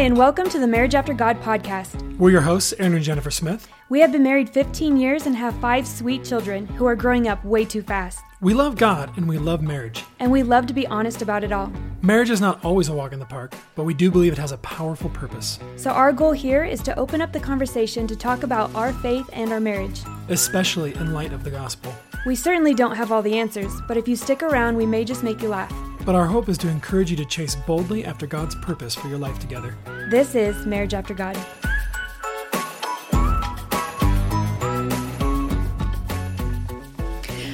Hi, and welcome to the Marriage After God podcast. We're your hosts, Aaron and Jennifer Smith. We have been married 15 years and have five sweet children who are growing up way too fast. We love God and we love marriage. And we love to be honest about it all. Marriage is not always a walk in the park, but we do believe it has a powerful purpose. So, our goal here is to open up the conversation to talk about our faith and our marriage. especially in light of the gospel. We certainly don't have all the answers, but if you stick around, we may just make you laugh. But our hope is to encourage you to chase boldly after God's purpose for your life together. This is Marriage After God.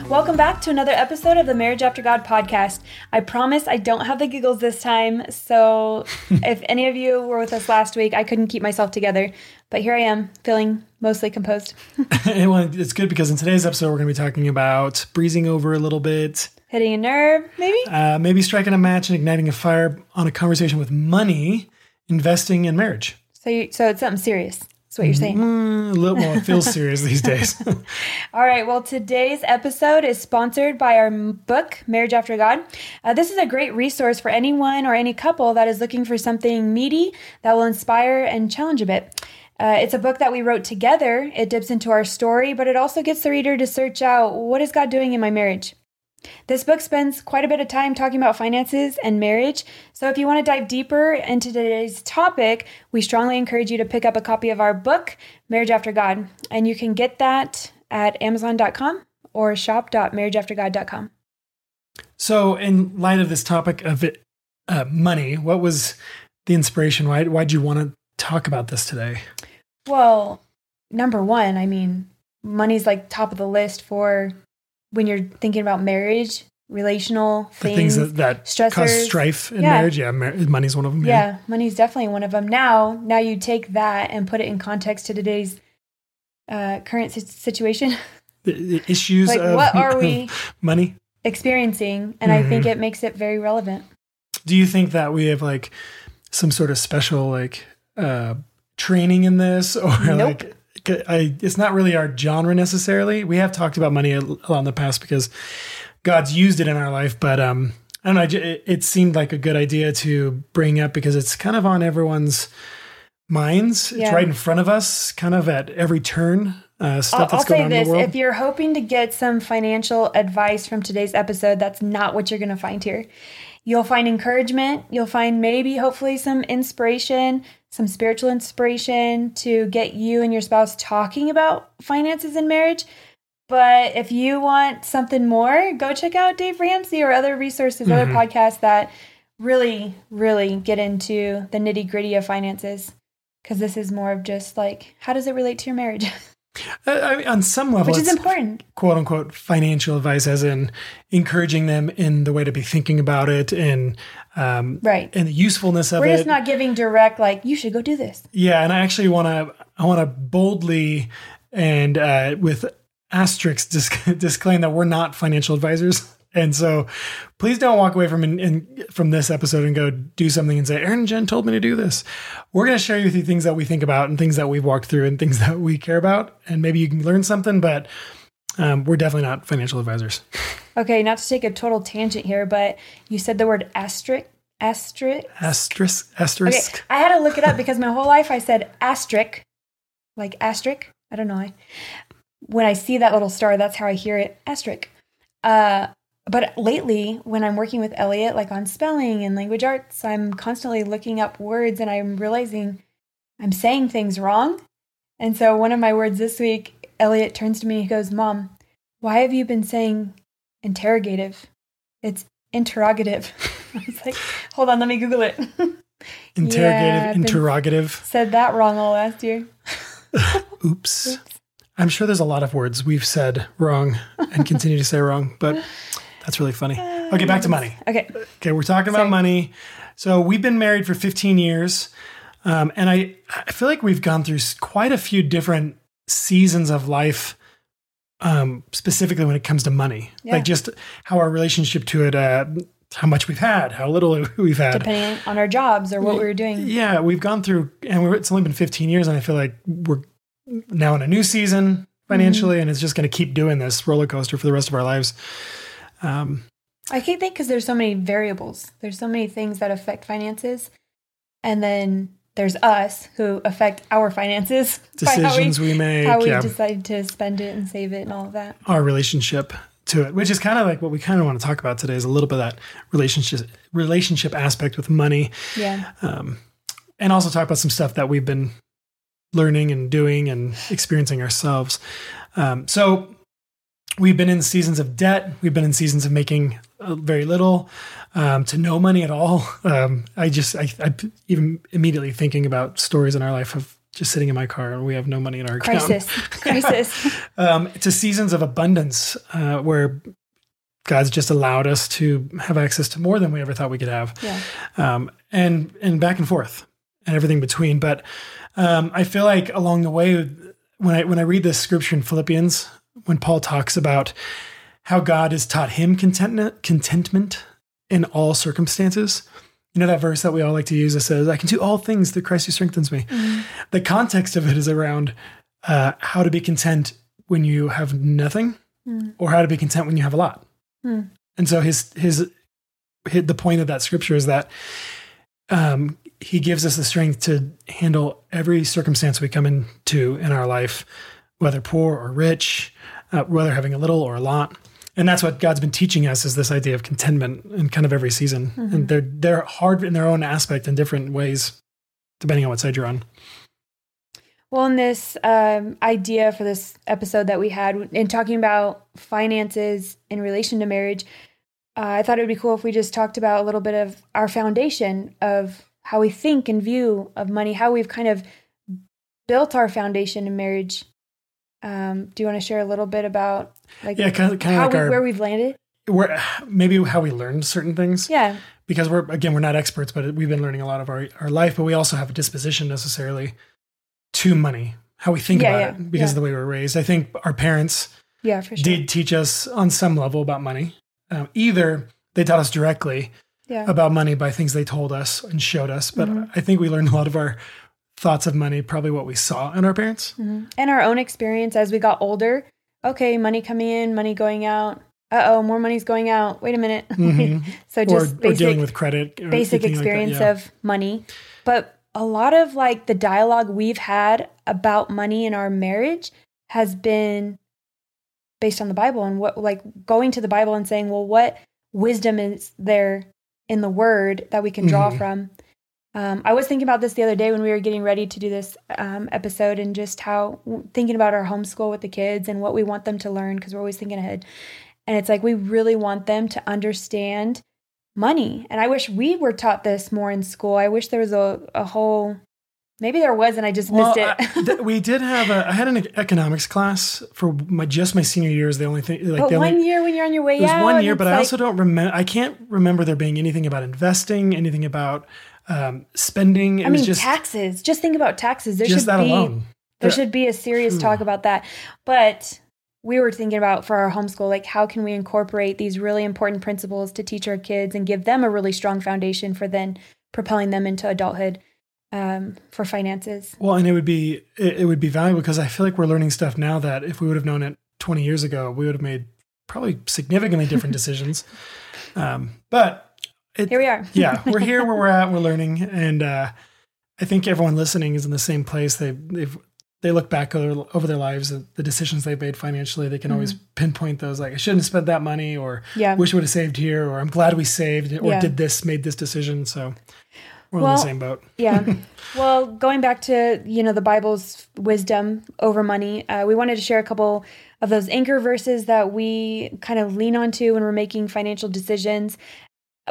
Welcome back to another episode of the Marriage After God podcast. I promise I don't have the giggles this time. So, if any of you were with us last week, I couldn't keep myself together. But here I am, feeling mostly composed. well, it's good because in today's episode, we're going to be talking about breezing over a little bit, Hitting a nerve, maybe? uh, maybe striking a match and igniting a fire on a conversation with money, investing in marriage. So, you, so it's something serious. That's what you're saying. Mm, a little more, it feels serious these days. All right. Well, today's episode is sponsored by our book, Marriage After God. Uh, this is a great resource for anyone or any couple that is looking for something meaty that will inspire and challenge a bit. Uh, it's a book that we wrote together. It dips into our story, but it also gets the reader to search out what is God doing in my marriage? This book spends quite a bit of time talking about finances and marriage. So, if you want to dive deeper into today's topic, we strongly encourage you to pick up a copy of our book, Marriage After God. And you can get that at Amazon.com or shop.marriageaftergod.com. so, in light of this topic of it, uh, money, what was the inspiration? Why why'd you want to talk about this today? Well, number one, I mean, money's like top of the list for when you're thinking about marriage, relational The things. things that, that cause strife in Yeah. marriage. Yeah, mar- money's one of them. yeah, money's definitely one of them. Now, now you take that and put it in context to today's uh, current situation, The, the issues like of what are we money. experiencing, and I think Mhm. it makes it very relevant. Do you think that we have like some sort of special like uh training in this or Nope. like I, it's not really our genre necessarily. We have talked about money a lot in the past because God's used it in our life, but um I don't know. It, it seemed like a good idea to bring up because it's kind of on everyone's minds. It's right in front of us, kind of at every turn. Uh, stuff I'll, that's I'll going say on in this: the world. if you're hoping to get some financial advice from today's episode, that's not what you're going to find here. You'll find encouragement. You'll find maybe, hopefully, some inspiration, some spiritual inspiration to get you and your spouse talking about finances in marriage. But if you want something more, go check out Dave Ramsey or other resources, other Mhm. podcasts that really, really get into the nitty gritty of finances. Because this is more of just like, how does it relate to your marriage? Uh, I mean, on some level, Which is important. quote unquote financial advice as in encouraging them in the way to be thinking about it and um Right. and the usefulness of it. We're just not giving direct, like, you should go do this. yeah and i actually want to i want to boldly and uh with asterisks disc- disclaim that we're not financial advisors and so please don't walk away from in, in, from this episode and go do something and say aaron and jen told me to do this we're going to share with you things that we think about and things that we've walked through and things that we care about and maybe you can learn something but um, we're definitely not financial advisors Okay, not to take a total tangent here, but you said the word asterisk. Asterisk. Asterisk. Okay, Asterisk. I had to look it up because my whole life I said asterisk, like asterisk. I don't know. When I see that little star, that's how I hear it. Asterisk. Uh, but lately, when I'm working with Elliot, like on spelling and language arts, I'm constantly looking up words and I'm realizing I'm saying things wrong. And so, one of my words this week, Elliot turns to me and he goes, Mom, why have you been saying interrogative? It's interrogative. I was like, hold on, let me Google it. Interrogative, Yeah, interrogative. Said that wrong all last year. Oops. I'm sure there's a lot of words we've said wrong and continue to say wrong, but that's really funny. Okay, back to money. Okay. Okay, we're talking about Sorry. money. So we've been married for 15 years, um, and I I feel like we've gone through quite a few different seasons of life, um, specifically when it comes to money, Yeah. like just how our relationship to it, uh, how much we've had, how little we've had. Depending on our jobs or what we were doing. Yeah, we've gone through, and we're, it's only been 15 years, and I feel like we're now in a new season financially, and it's just going to keep doing this roller coaster for the rest of our lives. Um, I can't think because there's so many variables. There's so many things that affect finances. And then there's us who affect our finances. by how we- decisions we, make, how we yeah, decide to spend it and save it and all of that. our relationship to it, which is kind of like what we kind of want to talk about today is a little bit of that relationship relationship aspect with money, Yeah. um, and also talk about some stuff that we've been learning and doing and experiencing ourselves. Um, so we've been in seasons of debt. We've been in seasons of making uh, very little um, to no money at all. Um, I just, I, I even immediately thinking about stories in our life of just sitting in my car and we have no money in our account. Crisis. Crisis. Um, to seasons of abundance uh, where God's just allowed us to have access to more than we ever thought we could have Yeah. um, and and back and forth and everything between. But um, I feel like along the way, when I when I read this scripture in Philippians, when Paul talks about how God has taught him contentment, contentment in all circumstances. You know that verse that we all like to use that says, "I can do all things through Christ who strengthens me." The context of it is around uh, how to be content when you have nothing, or how to be content when you have a lot. Hmm. And so his his hit the point of that scripture is that um, he gives us the strength to handle every circumstance we come into in our life, whether poor or rich, uh, whether having a little or a lot. And that's what God's been teaching us is this idea of contentment in kind of every season. And they're they're hard in their own aspect in different ways, depending on what side you're on. Well, in this um, idea for this episode that we had in talking about finances in relation to marriage, uh, I thought it would be cool if we just talked about a little bit of our foundation of how we think and view of money, how we've kind of built our foundation in marriage. Um, do you want to share a little bit about like Yeah, kind of, kind of like we, our where we've landed? where maybe how we learned certain things. Yeah, because we're again we're not experts but we've been learning a lot of our, our life but we also have a disposition necessarily to money how we think Yeah, about yeah, it because yeah. of the way we were raised i think our parents yeah, for sure. did teach us on some level about money um, either they taught us directly yeah, about money by things they told us and showed us but Mhm. i think we learned a lot of our thoughts of money probably what we saw in our parents Mhm. and our own experience as we got older. Okay, money coming in, money going out. Uh oh, more money's going out. Wait a minute. Mhm. so just or basic, dealing with credit or basic anything like that, experience yeah. of money. But a lot of like the dialogue we've had about money in our marriage has been based on the Bible and what like going to the Bible and saying, well, what wisdom is there in the Word that we can draw Mhm. from? Um, I was thinking about this the other day when we were getting ready to do this um, episode and just how thinking about our homeschool with the kids and what we want them to learn because we're always thinking ahead. And it's like we really want them to understand money. And I wish we were taught this more in school. I wish there was a, a whole, maybe there was and I just Well, missed it. I- th- we did have a. I had an economics class for my just my senior year. Is the only thing. Like but the one only, year when you're on your way It was out. one year, but I also don't remember. I can't remember there being anything about investing, anything about um, spending. It I was mean, just taxes. Just think about taxes. There just should that be alone. there Yeah. should be a serious Phew. talk about that. But we were thinking about for our homeschool, like how can we incorporate these really important principles to teach our kids and give them a really strong foundation for then propelling them into adulthood um, for finances. Well, and it would be it, it would be valuable because I feel like we're learning stuff now that if we would have known it 20 years ago, we would have made probably significantly different decisions. Um, but it, Here we are. yeah, we're here where we're at. We're learning, and uh, I think everyone listening is in the same place. They they've they look back over, over their lives, the, the decisions they've made financially, they can always pinpoint those like I shouldn't have spent that money, or Yeah. wish we would have saved here, or I'm glad we saved, or Yeah. did this, made this decision. So we're on Well, the same boat. Yeah. well, going back to you know the Bible's wisdom over money, uh, we wanted to share a couple of those anchor verses that we kind of lean onto when we're making financial decisions.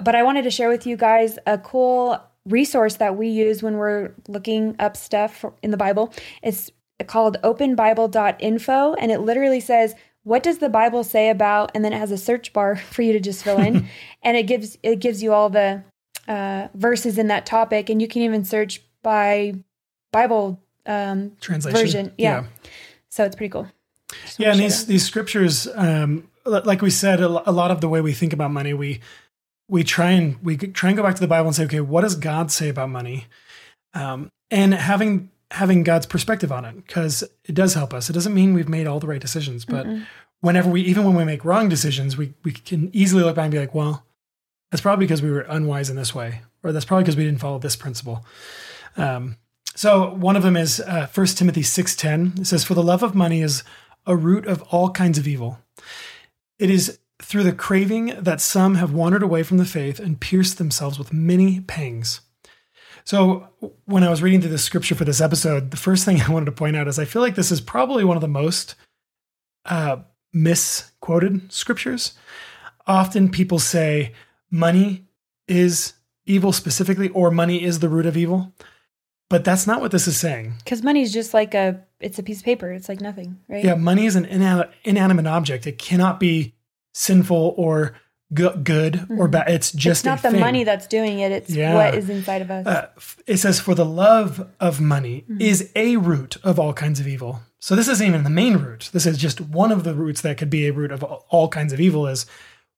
But I wanted to share with you guys a cool resource that we use when we're looking up stuff in the Bible. It's called openbible.info, and it literally says. What does the Bible say about? And then it has a search bar for you to just fill in, and it gives it gives you all the uh, verses in that topic, and you can even search by Bible um, Translation. version. Yeah. So it's pretty cool. Just yeah and these these scriptures um like we said a lot of the way we think about money we we try and we try and go back to the bible and say okay what does god say about money um and having having god's perspective on it because it does help us it doesn't mean we've made all the right decisions but whenever we even when we make wrong decisions we we can easily look back and be like well that's probably because we were unwise in this way or that's probably because we didn't follow this principle um, so one of them is uh, 1 Timothy 6:10. It says for the love of money is a root of all kinds of evil. It is through the craving that some have wandered away from the faith and pierced themselves with many pangs. So when I was reading through the scripture for this episode, the first thing I wanted to point out is I feel like this is probably one of the most uh, misquoted scriptures. Often people say money is evil specifically, or money is the root of evil. But that's not what this is saying. Because money is just like a, it's a piece of paper. It's like nothing, right? Yeah, money is an ina- inanimate object. It cannot be sinful or go- good or bad. It's just Mm-hmm. it's not the thing. money that's doing it. It's Yeah. what is inside of us. Uh, it says, "For the love of money Mm-hmm. is a root of all kinds of evil." So this isn't even the main root. This is just one of the roots that could be a root of all kinds of evil. Is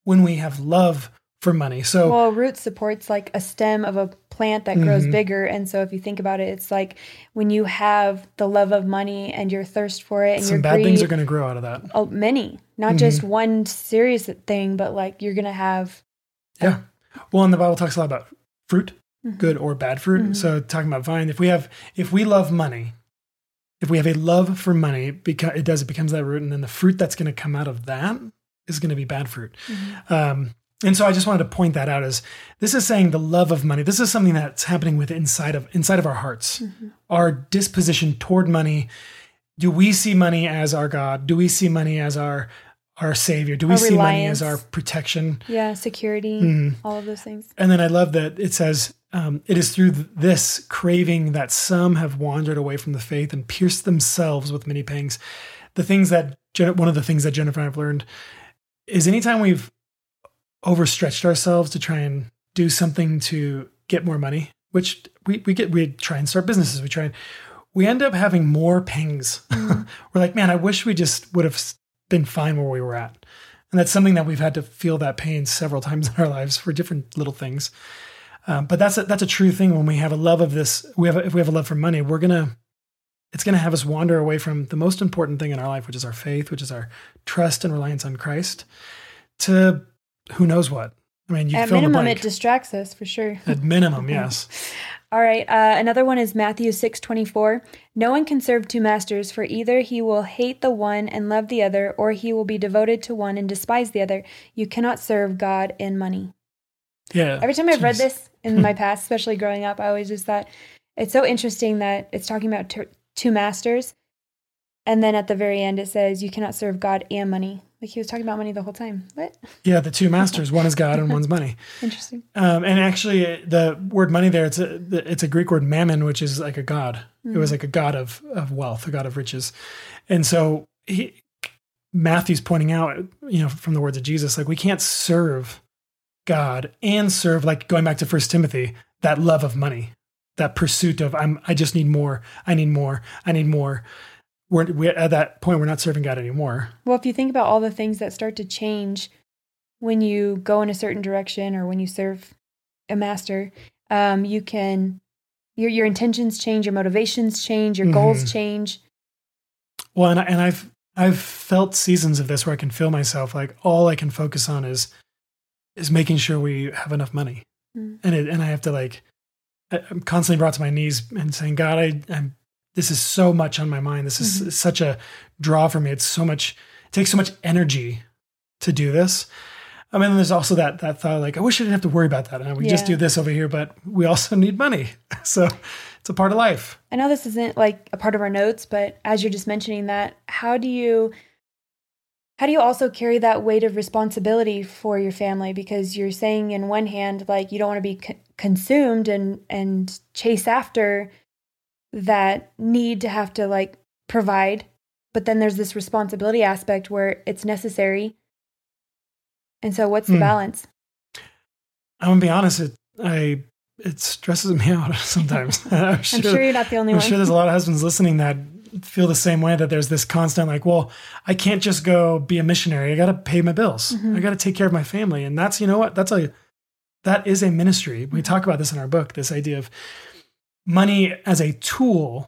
when we have love for money. So well, root supports like a stem of a plant that grows Mm-hmm. bigger. And so if you think about it, it's like when you have the love of money and your thirst for it and some your bad greed, things are going to grow out of that. oh, many, not just one serious thing, but like you're going to have Yeah. Well, and the Bible talks a lot about fruit, Mm-hmm. good or bad fruit. So talking about vine, if we have, if we love money, if we have a love for money, because it does, it becomes that root, and then the fruit that's going to come out of that is going to be bad fruit. Mm-hmm. Um, and so I just wanted to point that out as this is saying the love of money. This is something that's happening with inside of inside of our hearts, Mm-hmm. our disposition toward money. Do we see money as our God? Do we see money as our our savior? Do we Our see money as our protection? yeah security, Mm-hmm. all of those things. And then I love that it says, um, it is through th- this craving that some have wandered away from the faith and pierced themselves with many pangs. The things that, one of the things that Jennifer and I have learned is anytime we've overstretched ourselves to try and do something to get more money, which we, we get, we try and start businesses, we try and, we end up having more pangs. we're like, man, I wish we just would have been fine where we were at. And that's something that we've had to feel that pain several times in our lives for different little things. Um, but that's a, that's a true thing when we have a love of this. We have a, if we have a love for money, we're gonna it's gonna have us wander away from the most important thing in our life, which is our faith, which is our trust and reliance on Christ, to who knows what. I mean, you At fill in the minimum, it distracts us for sure. At minimum, yes. All right. Uh, another one is Matthew six twenty four. No one can serve two masters, for either he will hate the one and love the other, or he will be devoted to one and despise the other. You cannot serve God and money. Yeah. Every time I've read this in my past, especially growing up, I always just thought it's so interesting that it's talking about ter- two masters, and then at the very end it says you cannot serve God and money. Like he was talking about money the whole time. What? Yeah, the two masters. One is God and one's money. Interesting. Um, and actually, the word money there, it's a it's a Greek word mammon, which is like a god. It was like a god of of wealth, a god of riches. And so he, Matthew's pointing out, you know, from the words of Jesus, like we can't serve God and serve, like going back to First Timothy, that love of money, that pursuit of I'm I just need more, I need more, I need more. We're, we're at that point, we're not serving God anymore. Well, if you think about all the things that start to change when you go in a certain direction or when you serve a master, um, you can your your intentions change, your motivations change, your goals change. Well, and, I, and I've I've felt seasons of this where I can feel myself like all I can focus on is is making sure we have enough money, Mm. and it, and I have to like I'm constantly brought to my knees and saying, God, I I'm this is so much on my mind. This is Mm-hmm. such a draw for me. It's so much, it takes so much energy to do this. I mean, there's also that that thought like, I wish I didn't have to worry about that. And we just do this over here, but we also need money. So it's a part of life. I know this isn't like a part of our notes, but as you're just mentioning that, how do you how do you also carry that weight of responsibility for your family because you're saying in one hand like you don't want to be co- consumed and and chase after that need to have to like provide, but then there's this responsibility aspect where it's necessary. And so what's the Hmm. balance? I'm gonna be honest, it I it stresses me out sometimes. I'm I'm sure you're not the only one. I'm sure there's a lot of husbands listening that feel the same way that there's this constant like, well, I can't just go be a missionary. I got to pay my bills. Mhm. I got to take care of my family. And that's, you know what? That's a that is a ministry. We talk about this in our book, this idea of money as a tool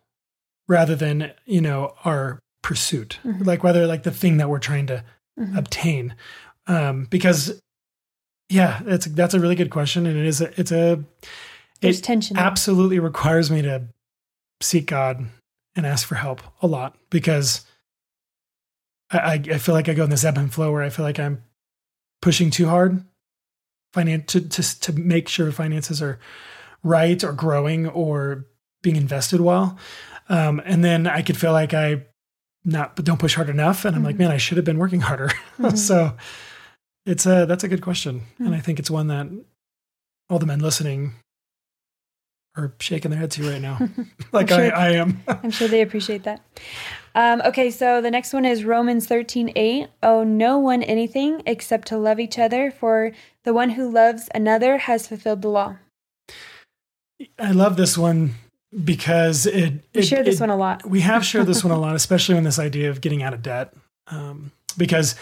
rather than, you know, our pursuit. Mhm. Like whether like the thing that we're trying to Mhm. obtain. Um because yeah, it's that's a really good question and it is a it's a There's it tension. there. absolutely requires me to seek God and ask for help a lot because I, I, I feel like I go in this ebb and flow where I feel like I'm pushing too hard finan- to, to, to make sure finances are right or growing or being invested well. Um, and then I could feel like I not, but don't push hard enough. And I'm like, Mhm. man, I should have been working harder. Mhm. so it's a, that's a good question. And Mhm. I think it's one that all the men listening are shaking their heads to right now. like sure. I, I am. I'm sure they appreciate that. Um, okay, so the next one is Romans 13 8. Oh, no one anything except to love each other, for the one who loves another has fulfilled the law. I love this one because it, We it share this it- one a lot. we have shared this one a lot, especially on this idea of getting out of debt. Um, because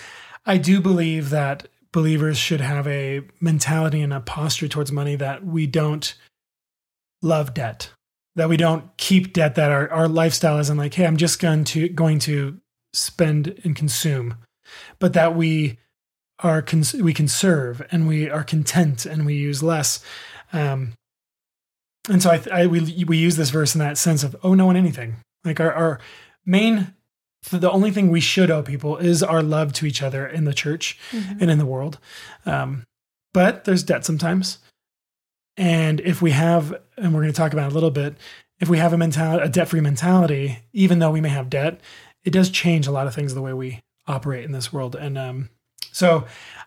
I do believe that believers should have a mentality and a posture towards money that we don't love debt, that we don't keep debt, that our, our lifestyle isn't like, hey, I'm just going to going to spend and consume, but that we are cons- we conserve and we are content and we use less. Um, and so I, I we we use this verse in that sense of oh no one anything like our our main the only thing we should owe people is our love to each other in the church Mhm. and in the world. Um, but there's debt sometimes, and if we have, and we're going to talk about it a little bit, if we have a mentality, a debt free mentality, even though we may have debt, it does change a lot of things the way we operate in this world. And um, so,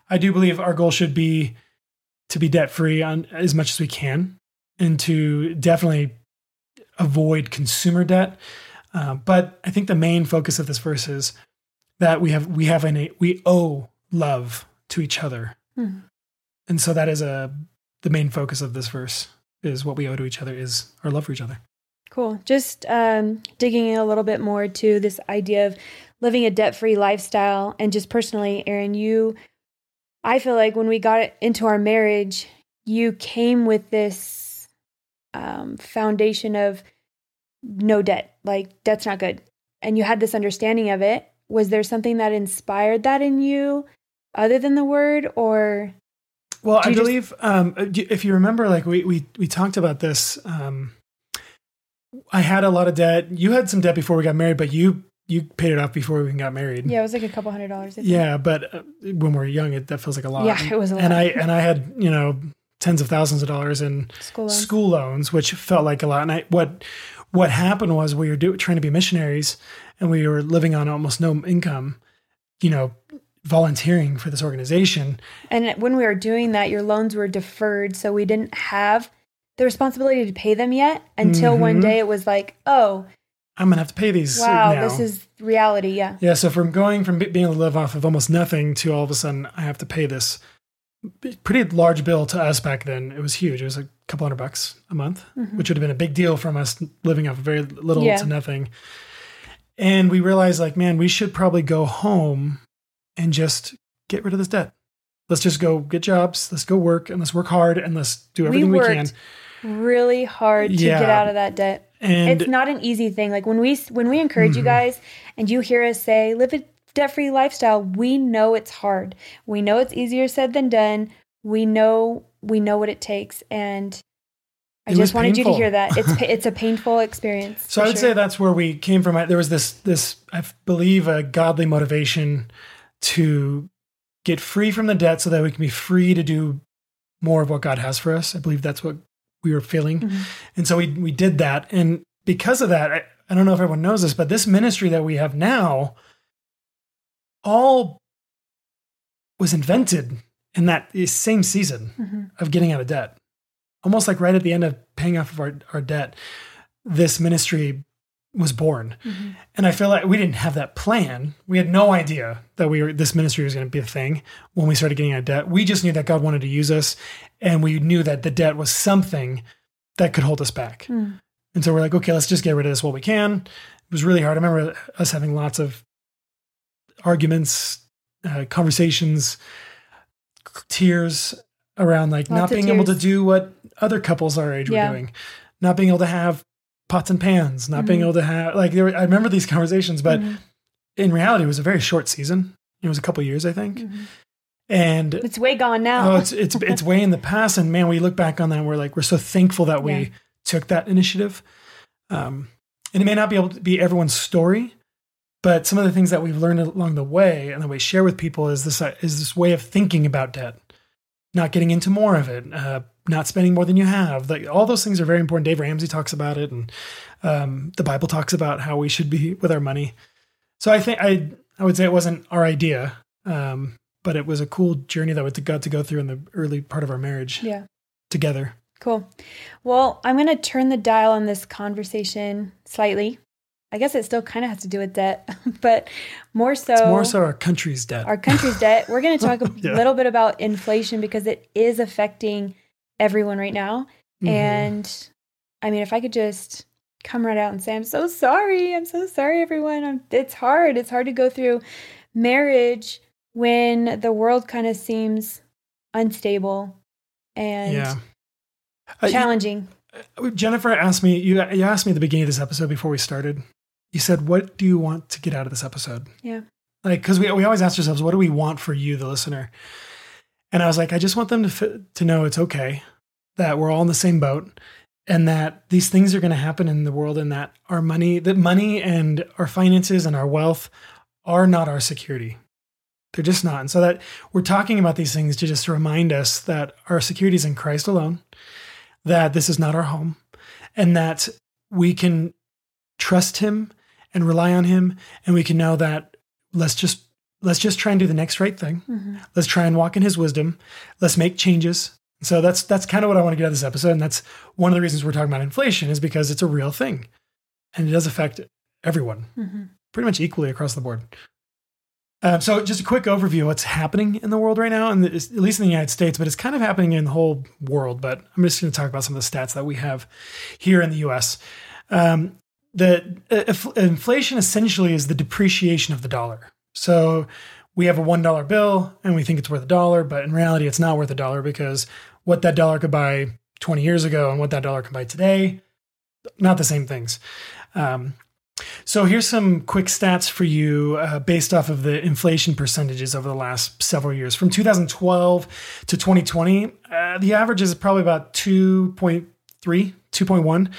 I do believe our goal should be to be debt free on as much as we can, and to definitely avoid consumer debt. Uh, but I think the main focus of this verse is that we have we have an we owe love to each other, Mhm. and so that is a the main focus of this verse is what we owe to each other is our love for each other. Cool. Just um, digging in a little bit more to this idea of living a debt free lifestyle. And just personally, Aaron, you, I feel like when we got into our marriage, you came with this um, foundation of no debt. Like, debt's not good. And you had this understanding of it. Was there something that inspired that in you other than the word? Or, Well, I you just- believe um, if you remember, like we we we talked about this. Um, I had a lot of debt. You had some debt before we got married, but you you paid it off before we even got married. yeah, it was like a couple hundred dollars. I think. Yeah, but uh, when we're young, it, that feels like a lot. Yeah, it was a lot. And I and I had you know tens of thousands of dollars in School loans. school loans, which felt like a lot. And I what what happened was we were do, trying to be missionaries, and we were living on almost no income. You know, volunteering for this organization. And when we were doing that, your loans were deferred. So we didn't have the responsibility to pay them yet until one Mhm. day it was like, oh, I'm gonna have to pay these. wow, now. this is reality. Yeah. Yeah, so from going from being able to live off of almost nothing to all of a sudden I have to pay this pretty large bill to us back then. It was huge. It was a couple hundred bucks a month, Mhm. which would have been a big deal from us living off very little Yeah. to nothing. And we realized, like, man, we should probably go home and just get rid of this debt. Let's just go get jobs. Let's go work and let's work hard and let's do everything we, can. really hard to Yeah. get out of that debt. And it's not an easy thing. Like when we when we encourage you Mhm. guys and you hear us say live a debt-free lifestyle, we know it's hard. We know it's easier said than done. We know we know what it takes and I It just wanted you to hear that. It's it's a painful experience. So I would sure. say that's where we came from. There was this this I believe a godly motivation to get free from the debt so that we can be free to do more of what God has for us. I believe that's what we were feeling. Mhm. And so we we did that. And because of that, I, I don't know if everyone knows this, but this ministry that we have now all was invented in that same season Mhm. of getting out of debt. Almost like right at the end of paying off of our, our debt, this ministry was born. Mhm. And I feel like we didn't have that plan. We had no idea that we were this ministry was going to be a thing when we started getting out of debt. We just knew that God wanted to use us and we knew that the debt was something that could hold us back. Mm. And so we're like, okay, let's just get rid of this while we can. It was really hard. I remember us having lots of arguments, uh, conversations, tears around like Lots not being able to do what other couples our age Yeah. were doing, not being able to have pots and pans, not being Mhm. able to have like there. Were, I remember these conversations, but Mhm. in reality, it was a very short season. It was a couple years, I think, Mhm. and It's way gone now. oh, it's it's it's way in the past. And man, we look back on that, and we're like, we're so thankful that we Yeah. took that initiative. Um, and it may not be able to be everyone's story, but some of the things that we've learned along the way and that we share with people is this uh, is this way of thinking about debt, not getting into more of it, uh, not spending more than you have. Like all those things are very important. Dave Ramsey talks about it, and um, the Bible talks about how we should be with our money. So I think I I would say it wasn't our idea, um, but it was a cool journey that we got to go through in the early part of our marriage yeah. together. Cool. Well, I'm going to turn the dial on this conversation slightly. I guess it still kind of has to do with debt, but more so, It's more so our country's debt. our country's debt. We're going to talk a Yeah. little bit about inflation because it is affecting everyone right now. Mhm. And I mean, if I could just come right out and say, I'm so sorry. I'm so sorry, everyone. I'm, it's hard. It's hard to go through marriage when the world kind of seems unstable and yeah. Uh, challenging. Jennifer asked me, you, you asked me at the beginning of this episode before we started, you said, What do you want to get out of this episode? Yeah. Like, because we, we always ask ourselves, What do we want for you, the listener? And I was like, I just want them to, to know it's okay, that we're all in the same boat, and that these things are going to happen in the world, and that our money, that money and our finances and our wealth are not our security. They're just not. And so that we're talking about these things to just remind us that our security is in Christ alone, that this is not our home, and that we can trust him and rely on him, and we can know that let's just let's just try and do the next right thing. Mhm. Let's try and walk in his wisdom. Let's make changes. So that's that's kind of what I want to get out of this episode. And that's one of the reasons we're talking about inflation is because it's a real thing. And it does affect everyone Mhm. pretty much equally across the board. Um, so, just a quick overview of what's happening in the world right now, and at least in the United States, but it's kind of happening in the whole world. But I'm just going to talk about some of the stats that we have here in the US. Um, the uh, inflation essentially is the depreciation of the dollar. So, we have a $1 bill and we think it's worth a dollar, but in reality, it's not worth a dollar because what that dollar could buy 20 years ago and what that dollar can buy today, not the same things. Um, so here's some quick stats for you uh, based off of the inflation percentages over the last several years. From 2012 to 2020, uh, the average is probably about 2.3, 2.1.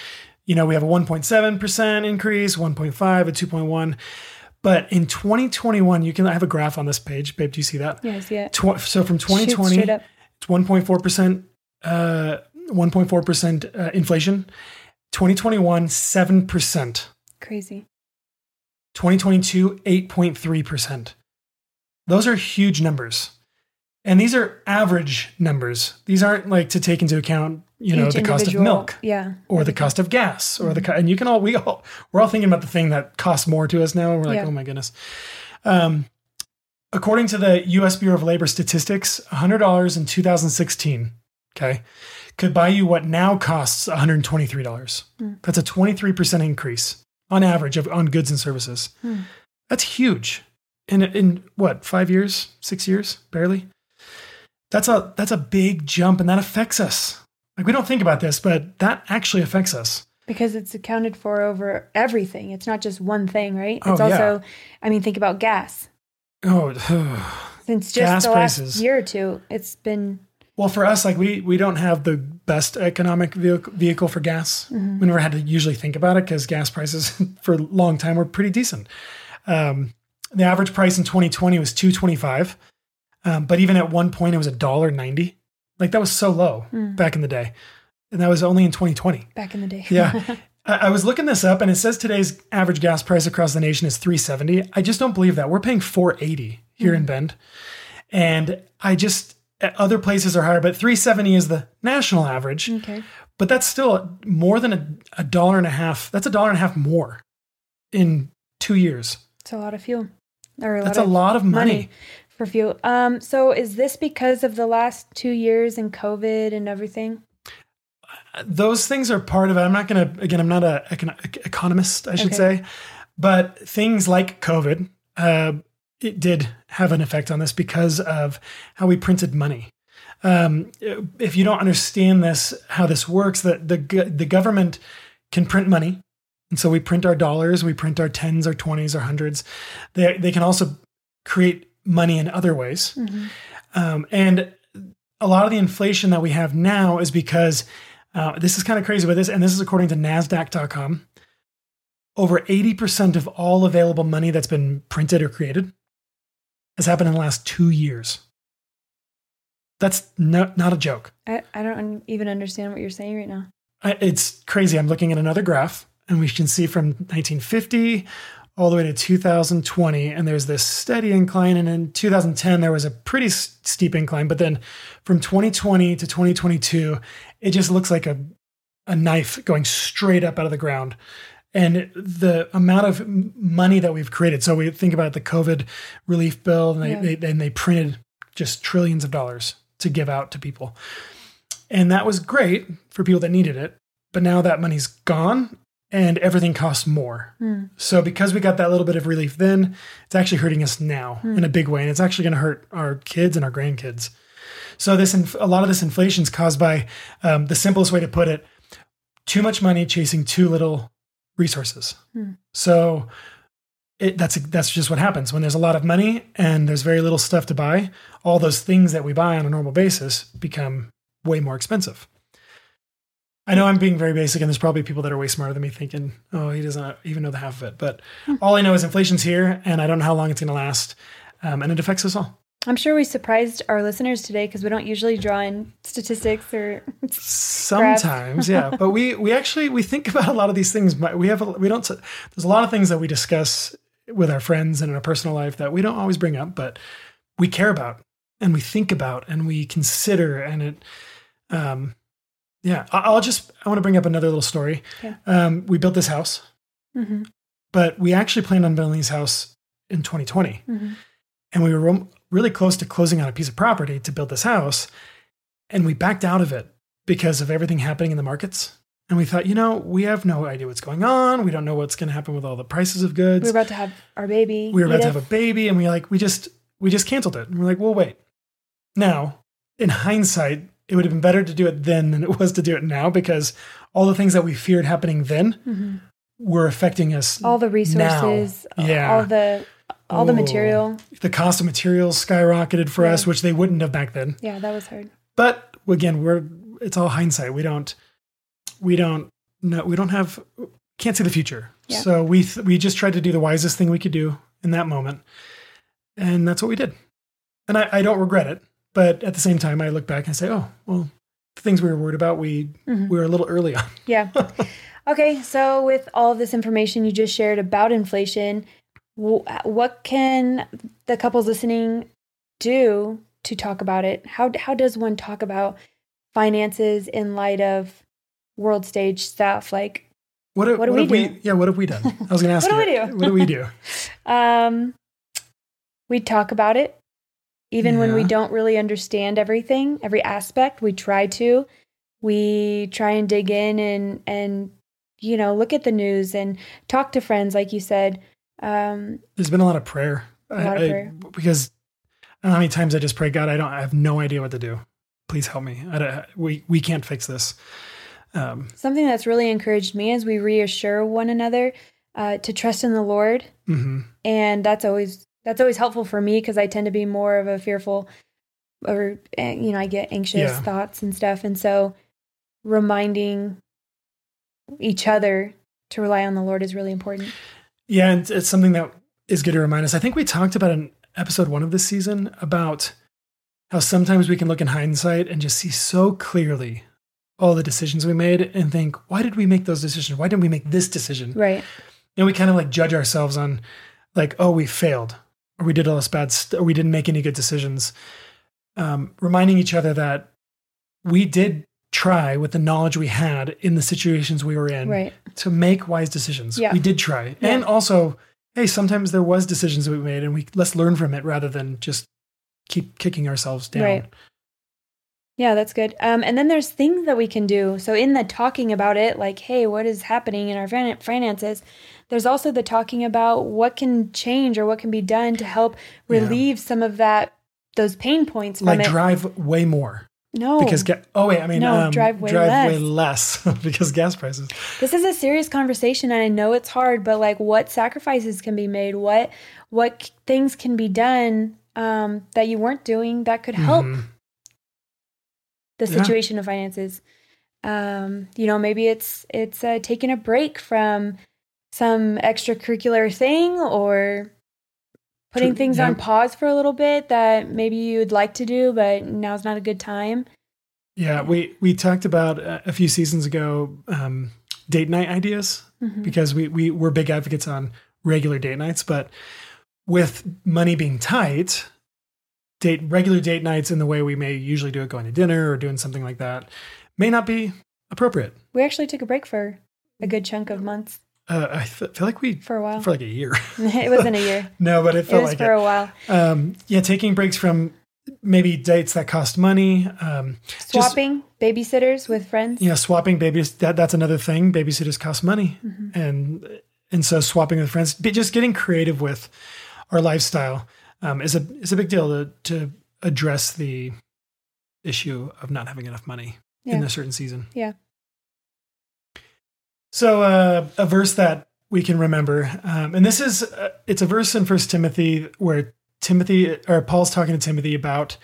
You know, we have a 1.7% increase, 1.5, a 2.1. But in 2021, you can I have a graph on this page, babe. Do you see that? Yes, yeah, I see it. Tw- so from 2020, it's 1.4%, uh, 1.4% uh, inflation. 2021, 7%. Crazy. 2022, 8.3%. Those are huge numbers. And these are average numbers. These aren't like to take into account, you know, Each the cost of milk Yeah. or the cost of gas or the co- and you can all we all we're all thinking about the thing that costs more to us now. And we're like Yeah. oh my goodness. Um according to the US Bureau of Labor Statistics $100 in 2016 okay could buy you what now costs $123 Hmm. that's a 23% increase on average of on goods and services. Hmm. that's huge. In in what 5 years? 6 years? Barely? That's a that's a big jump and that affects us like we don't think about this, but that actually affects us. Because it's accounted for over everything. It's not just one thing, right? Oh, It's yeah. also, I mean, think about gas. Oh, Since just Gas the last prices. year or two, it's been well, for us, like we we don't have the best economic vehicle, vehicle for gas. Mm-hmm. We never had to usually think about it because gas prices for a long time were pretty decent. Um, the average price in 2020 was 225, um, but even at one point it was a dollar ninety. Like that was so low Mm. back in the day, and that was only in 2020. Back in the day. Yeah. I was looking this up and it says today's average gas price across the nation is 370. I just don't believe that. We're paying 480 here in Bend. And I just other places are higher, but 370 is the national average. okay. But that's still more than a, a dollar and a half. That's a dollar and a half more in two years. It's a lot of fuel. Or a That's lot a lot of money. money for fuel. Um, so is this because of the last two years and COVID and everything? those things are part of it. I'm not going to, again, I'm not a econ- economist, I should Okay. say, but things like COVID, uh, it did have an effect on this because of how we printed money. Um, if you don't understand this, how this works, that the the government can print money, and so we print our dollars, we print our tens, our twenties, our hundreds. They they can also create money in other ways, um, and a lot of the inflation that we have now is because uh, this is kind of crazy, but this, and this is according to NASDAQ.com. Over 80% of all available money that's been printed or created has happened in the last two years. That's no, not a joke. I, I don't even understand what you're saying right now. I- It's crazy. I'm looking at another graph, and we can see from 1950 all the way to 2020, and there's this steady incline. And in 2010, there was a pretty s- steep incline, but then from 2020 to 2022, it just looks like a a knife going straight up out of the ground. And the amount of money that we've created. So we think about the COVID relief bill, and they, Yeah. they and they printed just trillions of dollars to give out to people. And that was great for people that needed it. But now that money's gone and everything costs more. Hmm. So because we got that little bit of relief then, it's actually hurting us now in a big way. And it's actually going to hurt our kids and our grandkids. So this inf- a lot of this inflation is caused by um, the simplest way to put it: too much money chasing too little resources. Hmm. So it, that's that's just what happens when there's a lot of money and there's very little stuff to buy. All those things that we buy on a normal basis become way more expensive. I know I'm being very basic, and there's probably people that are way smarter than me thinking, "Oh, he doesn't even know the half of it." But all I know is inflation's here, and I don't know how long it's going to last, um, and it affects us all. I'm sure we surprised our listeners today because we don't usually draw in statistics or Sometimes, yeah, but we we actually we think about a lot of these things. but We have a, we don't. There's a lot of things that we discuss with our friends and in our personal life that we don't always bring up, but we care about and we think about and we consider. And it, um, yeah, I'll just I want to bring up another little story. Yeah. Um, we built this house, Mhm, but we actually planned on building this house in 2020 mhm. and we were really close to closing on a piece of property to build this house and we backed out of it because of everything happening in the markets and we thought you know we have no idea what's going on we don't know what's going to happen with all the prices of goods. we goods were about to have our baby. we were about to have a baby and we like we just we just canceled it and we're like well wait now in hindsight it would have been better to do it then than it was to do it now because all the things that we feared happening then Mhm. were affecting us all the resources, Now, yeah. all the all the material. the cost of materials skyrocketed for Yeah. us which they wouldn't have back then Yeah, that was hard. but again we're it's all hindsight we don't we don't know we don't have can't see the future Yeah. so we th- we just tried to do the wisest thing we could do in that moment and that's what we did and I, I don't regret it but at the same time i look back and say oh well the things we were worried about we Mhm. we were a little early on Yeah. okay, so with all of this information you just shared about inflation, what can the couples listening do to talk about it? How how does one talk about finances in light of world stage stuff like what, have- What do we have do? yeah what have we done i was gonna ask What do we do? what do we do Um, we talk about it, even when we don't really understand everything, every aspect. We try to. We try and dig in and and you know look at the news and talk to friends, like you said. Um, there's been a lot of prayer, A lot of I- I- prayer. because I don't know how many times I just pray, God, I don't, I have no idea what to do. Please help me. I don't, we we can't fix this. Um, something that's really encouraged me is we reassure one another uh, to trust in the Lord, mm-hmm. and that's always that's always helpful for me because I tend to be more of a fearful, or eh, you know, I get anxious Yeah. thoughts and stuff, and so reminding each other to rely on the Lord is really important. Yeah, and it's something that is good to remind us. I think we talked about in episode one of this season about how sometimes we can look in hindsight and just see so clearly all the decisions we made and think, why did we make those decisions? Why didn't we make this decision? Right. And we kind of like judge ourselves on, like, oh, we failed, or we did all this bad, st- or we didn't make any good decisions. Um, reminding each other that we did try with the knowledge we had in the situations we were in Right. to make wise decisions. Yeah. We did try. Yeah. And also, hey, sometimes there was decisions that we made and we let's learn from it rather than just keep kicking ourselves down. Right. Yeah, that's good. Um, and then there's things that we can do. So in the talking about it, like, hey, what is happening in our finances? There's also the talking about what can change or what can be done to help Yeah. relieve some of that those pain points Like it. drive way more no, because ga- oh wait, I mean No, um, drive way way less because gas prices. this is a serious conversation, and I know it's hard. But like, what sacrifices can be made? What what c- things can be done um, that you weren't doing that could help Mhm. the Yeah. situation of finances. Um, you know, maybe it's it's uh, taking a break from some extracurricular thing or putting True, things yeah. on pause for a little bit that maybe you'd like to do, but now's not a good time. Yeah, we we talked about uh, a few seasons ago um, date night ideas Mhm. because we we we're big advocates on regular date nights, but with money being tight, date regular date nights in the way we may usually do it, going to dinner or doing something like that, may not be appropriate. We actually took a break for a good chunk of months Uh, I f- feel like we for a while. for like a year. it wasn't a year. no, but it It felt was like for it. a while. Um, yeah, taking breaks from maybe dates that cost money. Um, Swapping babysitters with friends. you know, swapping babies that that's another thing. Babysitters cost money, Mhm. and and so swapping with friends, but just getting creative with our lifestyle um, is a is a big deal to to address the issue of not having enough money in a certain season. Yeah. So uh, a verse that we can remember, um, and this is uh, it's a verse in First Timothy where Timothy or Paul's talking to Timothy about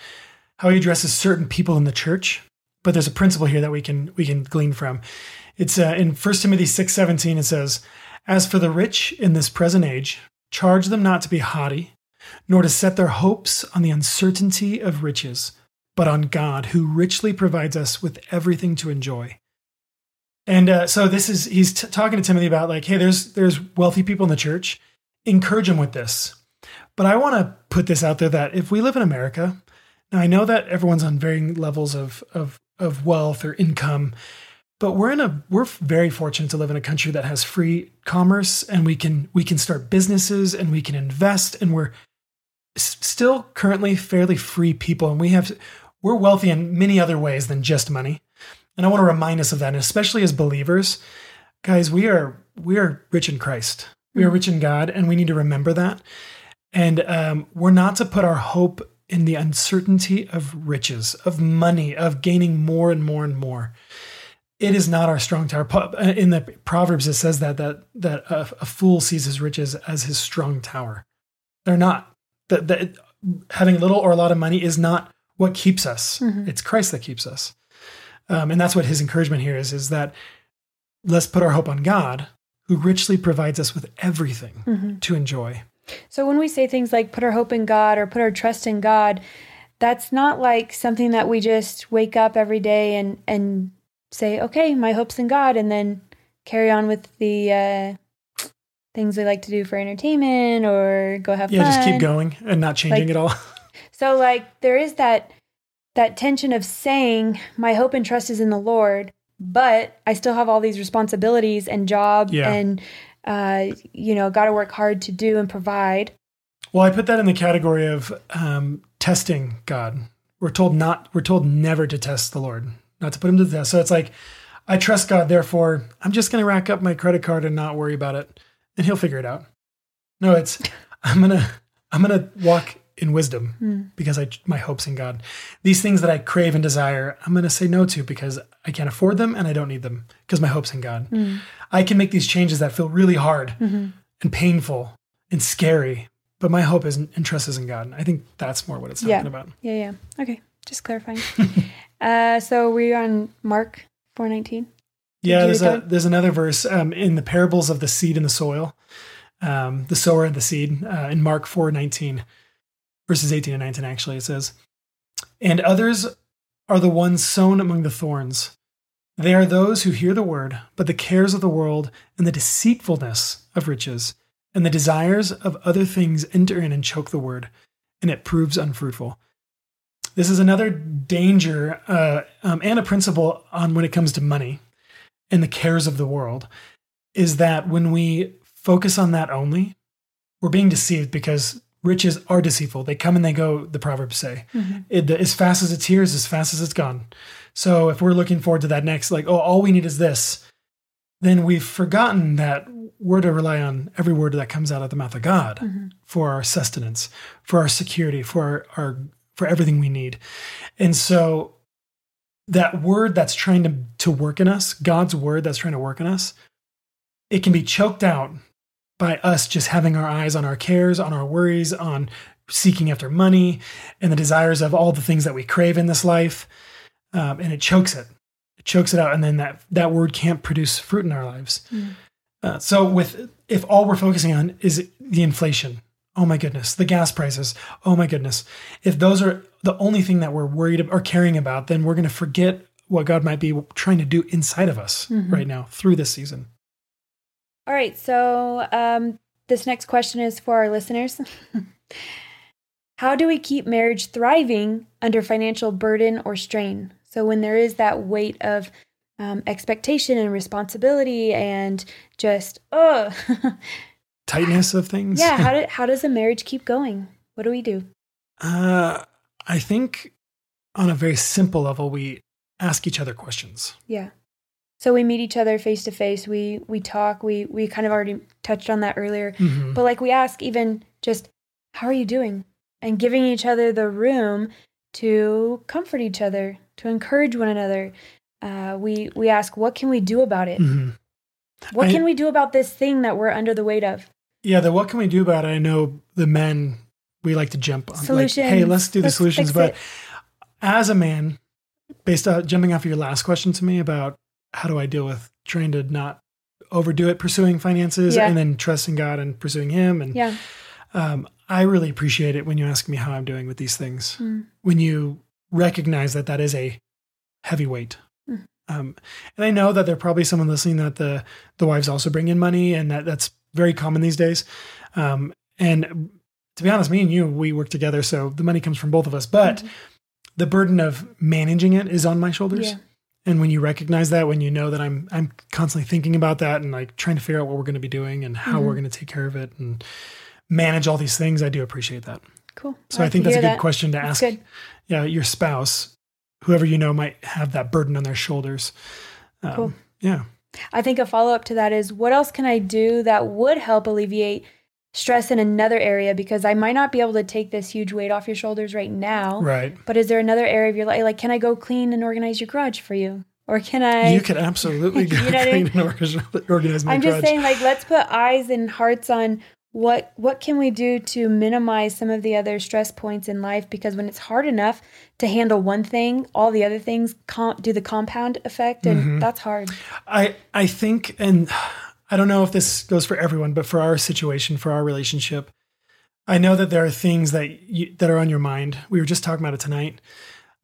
how he addresses certain people in the church. But there's a principle here that we can we can glean from. It's uh, in First Timothy six seventeen. It says, "As for the rich in this present age, charge them not to be haughty, nor to set their hopes on the uncertainty of riches, but on God, who richly provides us with everything to enjoy." And uh, so this is he's t- talking to Timothy about like, hey, there's there's wealthy people in the church. Encourage them with this. But I want to put this out there that if we live in America, now I know that everyone's on varying levels of of of wealth or income, but we're in a we're very fortunate to live in a country that has free commerce and we can we can start businesses and we can invest and we're s- still currently fairly free people and we have we're wealthy in many other ways than just money. And I want to remind us of that, and especially as believers, guys, we are we are rich in Christ. We are Mhm. rich in God, and we need to remember that. And um, we're not to put our hope in the uncertainty of riches, of money, of gaining more and more and more. It is not our strong tower. Uh, In the Proverbs, it says that that that a, a fool sees his riches as his strong tower. They're not. That that having little or a lot of money is not what keeps us. Mhm. It's Christ that keeps us. Um, and that's what his encouragement here is: is that let's put our hope on God, who richly provides us with everything Mhm. to enjoy. So when we say things like put our hope in God or put our trust in God, that's not like something that we just wake up every day and and say, "Okay, my hope's in God," and then carry on with the uh, things we like to do for entertainment or go have fun. Yeah, fun. just keep going and not changing Like- it all. So like there is that that tension of saying my hope and trust is in the Lord, but I still have all these responsibilities and job Yeah. and uh, you know got to work hard to do and provide. Well, I put that in the category of um, testing God. We're told not. We're told never to test the Lord, not to put him to the test. So it's like, I trust God. Therefore, I'm just going to rack up my credit card and not worry about it, and He'll figure it out. No, it's I'm gonna I'm gonna walk in wisdom Hmm. because I my hopes in God. These things that I crave and desire, I'm gonna say no to because I can't afford them and I don't need them because my hopes in God. Mm. I can make these changes that feel really hard Mhm. and painful and scary, but my hope is and trust is in God. I think that's more what it's talking Yeah. about. Yeah, yeah. Okay, just clarifying. uh, so we're on Mark 419. Yeah, there's a there's another verse um, in the parables of the seed and the soil, um, the sower and the seed uh, in Mark four nineteen, verses eighteen and nineteen. Actually, it says, "And others are the ones sown among the thorns. They are those who hear the word, but the cares of the world and the deceitfulness of riches and the desires of other things enter in and choke the word, and it proves unfruitful." This is another danger uh, um, and a principle on when it comes to money and the cares of the world is that when we focus on that only, we're being deceived because riches are deceitful. They come and they go, the Proverbs say. Mm-hmm. It, as fast as it's here is as fast as it's gone. So if we're looking forward to that next, like, oh, all we need is this, then we've forgotten that we're to rely on every word that comes out of the mouth of God mm-hmm. for our sustenance, for our security, for our, our for everything we need. And so that word that's trying to, to work in us, God's word that's trying to work in us, it can be choked out by us just having our eyes on our cares, on our worries, on seeking after money and the desires of all the things that we crave in this life. Um, and it chokes it. It chokes it out. And then that, that word can't produce fruit in our lives. Uh, so with if all we're focusing on is the inflation, oh my goodness, the gas prices, oh my goodness, if those are the only thing that we're worried or caring about, then we're going to forget what God might be trying to do inside of us right now through this season. All right. So um, this next question is for our listeners. How do we keep marriage thriving under financial burden or strain? So when there is that weight of um, expectation and responsibility and just oh Tightness of things. yeah how, do, how does a marriage keep going what do we do Uh, I think on a very simple level, we ask each other questions. yeah so we meet each other face to face we we talk we we kind of already touched on that earlier Mhm. but like we ask even just how are you doing and giving each other the room to comfort each other to encourage one another uh, we we ask what can we do about it Mhm. what I- can we do about this thing that we're under the weight of Yeah, the what can we do about it? I know the men we like to jump on. Like, hey, let's do the Let's solutions. But it. as a man, based on jumping off of your last question to me about how do I deal with trying to not overdo it, pursuing finances, Yeah. and then trusting God and pursuing Him, and yeah um, I really appreciate it when you ask me how I'm doing with these things. Mm. When you recognize that that is a heavy weight. Mm. Um, and I know that there are probably someone listening that the the wives also bring in money, and that that's very common these days. Um, and to be honest, me and you, we work together, so the money comes from both of us. But the burden of managing it is on my shoulders. Yeah. And when you recognize that, when you know that I'm I'm constantly thinking about that and like trying to figure out what we're going to be doing and how Mhm. we're going to take care of it and manage all these things, I do appreciate that. cool So I, like think that's a good that. question to That's ask. good. Yeah, your spouse, whoever you know, might have that burden on their shoulders. Um, Cool. Yeah. I think a follow up to that is what else can I do that would help alleviate stress in another area? Because I might not be able to take this huge weight off your shoulders right now. Right. But is there another area of your life? Like, can I go clean and organize your garage for you? Or can I? you can absolutely go You know clean and organize, organize my I'm just saying, like, let's put eyes and hearts on what what can we do to minimize some of the other stress points in life? Because when it's hard enough to handle one thing, all the other things com- do the compound effect, and Mm-hmm. that's hard. I I think, and I don't know if this goes for everyone, but for our situation, for our relationship, I know that there are things that you, that are on your mind. We were just talking about it tonight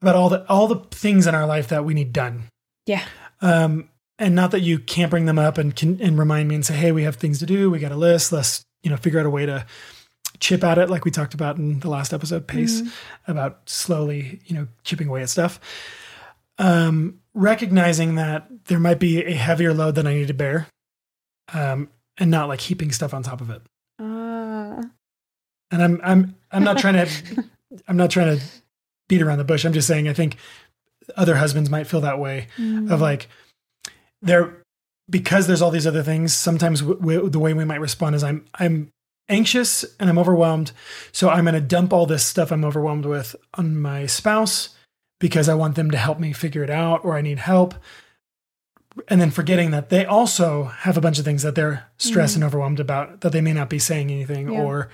about all the all the things in our life that we need done. Yeah. Um, and not that you can't bring them up and can and remind me and say, hey, we have things to do. We got a list. Let's you know figure out a way to chip at it, like we talked about in the last episode, pace about slowly you know chipping away at stuff. Um, recognizing that there might be a heavier load than I need to bear, um, and not like heaping stuff on top of it. Ah. And I'm I'm I'm not trying to I'm not trying to beat around the bush. I'm just saying I think other husbands might feel that way Mm. of like they're because there's all these other things sometimes w- w- the way we might respond is i'm i'm anxious and i'm overwhelmed so i'm going to dump all this stuff i'm overwhelmed with on my spouse because i want them to help me figure it out or i need help and then forgetting that they also have a bunch of things that they're stressed and overwhelmed about that they may not be saying anything Yeah. or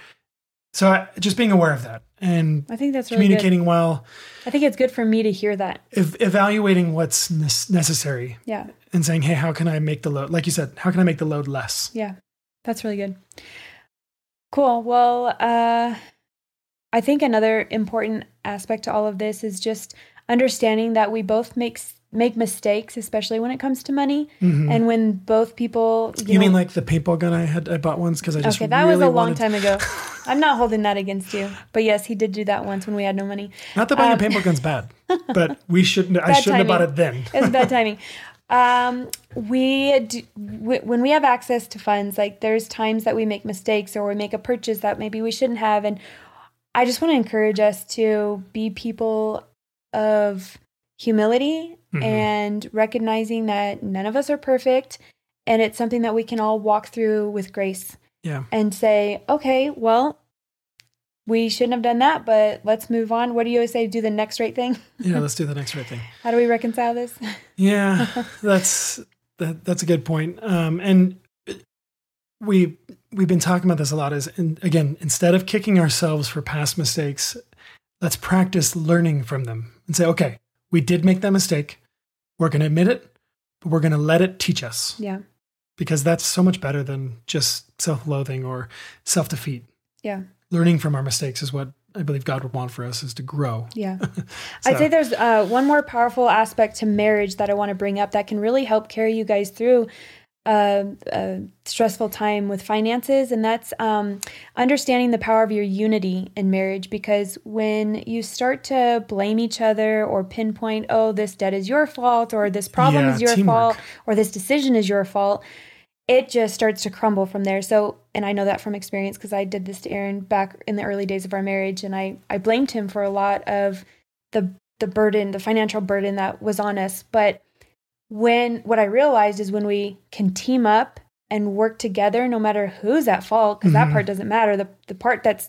so I, just being aware of that and I think that's really good. communicating well I think it's good for me to hear that. Ev- evaluating what's nes- necessary Yeah. and saying, hey, how can I make the load? Like you said, how can I make the load less? Yeah. That's really good. Cool. Well, uh, I think another important aspect to all of this is just understanding that we both make make mistakes, especially when it comes to money, Mhm. and when both people. you know- mean like the paintball gun I had? I bought once because I just Okay, that really was a long time ago. I'm not holding that against you, but yes, he did do that once when we had no money. Not that buying Um, a paintball gun's bad, but we shouldn't. I shouldn't have bought it then. It was bad timing. Um, we do, w- when we have access to funds, like there's times that we make mistakes or we make a purchase that maybe we shouldn't have, and I just want to encourage us to be people of humility Mhm. and recognizing that none of us are perfect, and it's something that we can all walk through with grace Yeah. and say, okay, well. We shouldn't have done that, but let's move on. What do you always say? Do the next right thing. Yeah. Let's do the next right thing. How do we reconcile this? Yeah, that's that, that's a good point. Um, and we we've been talking about this a lot. Is and again, instead of kicking ourselves for past mistakes, let's practice learning from them and say, okay, we did make that mistake. We're going to admit it, but we're going to let it teach us Yeah. because that's so much better than just self-loathing or self-defeat. Yeah. Learning from our mistakes is what I believe God would want for us is to grow. Yeah. So- I'd say there's uh, one more powerful aspect to marriage that I want to bring up that can really help carry you guys through a, a stressful time with finances, and that's um, understanding the power of your unity in marriage. Because when you start to blame each other or pinpoint, oh, this debt is your fault, or this problem Yeah, is your teamwork. fault, or this decision is your fault, it just starts to crumble from there. So, and I know that from experience because I did this to Aaron back in the early days of our marriage, and I I blamed him for a lot of the the burden, the financial burden that was on us. But when what I realized is when we can team up and work together, no matter who's at fault, because Mhm. that part doesn't matter. The the part that's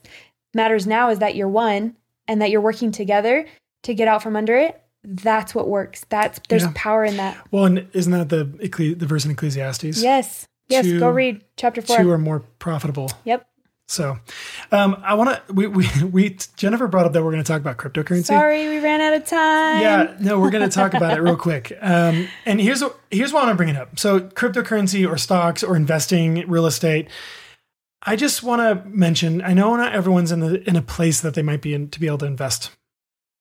matters now is that you're one and that you're working together to get out from under it. That's what works. That's there's Yeah. power in that. Well, and isn't that the the verse in Ecclesiastes? Yes. Yes. Two- go read chapter four. Two are more profitable. Yep. So, um, I want to. We, we we Jennifer brought up that we're going to talk about cryptocurrency. Sorry, we ran out of time. Yeah, no, we're going to talk about it real quick. Um, and here's here's why I want to bring it up. So, cryptocurrency or stocks or investing, real estate. I just want to mention. I know not everyone's in the in a place that they might be in to be able to invest.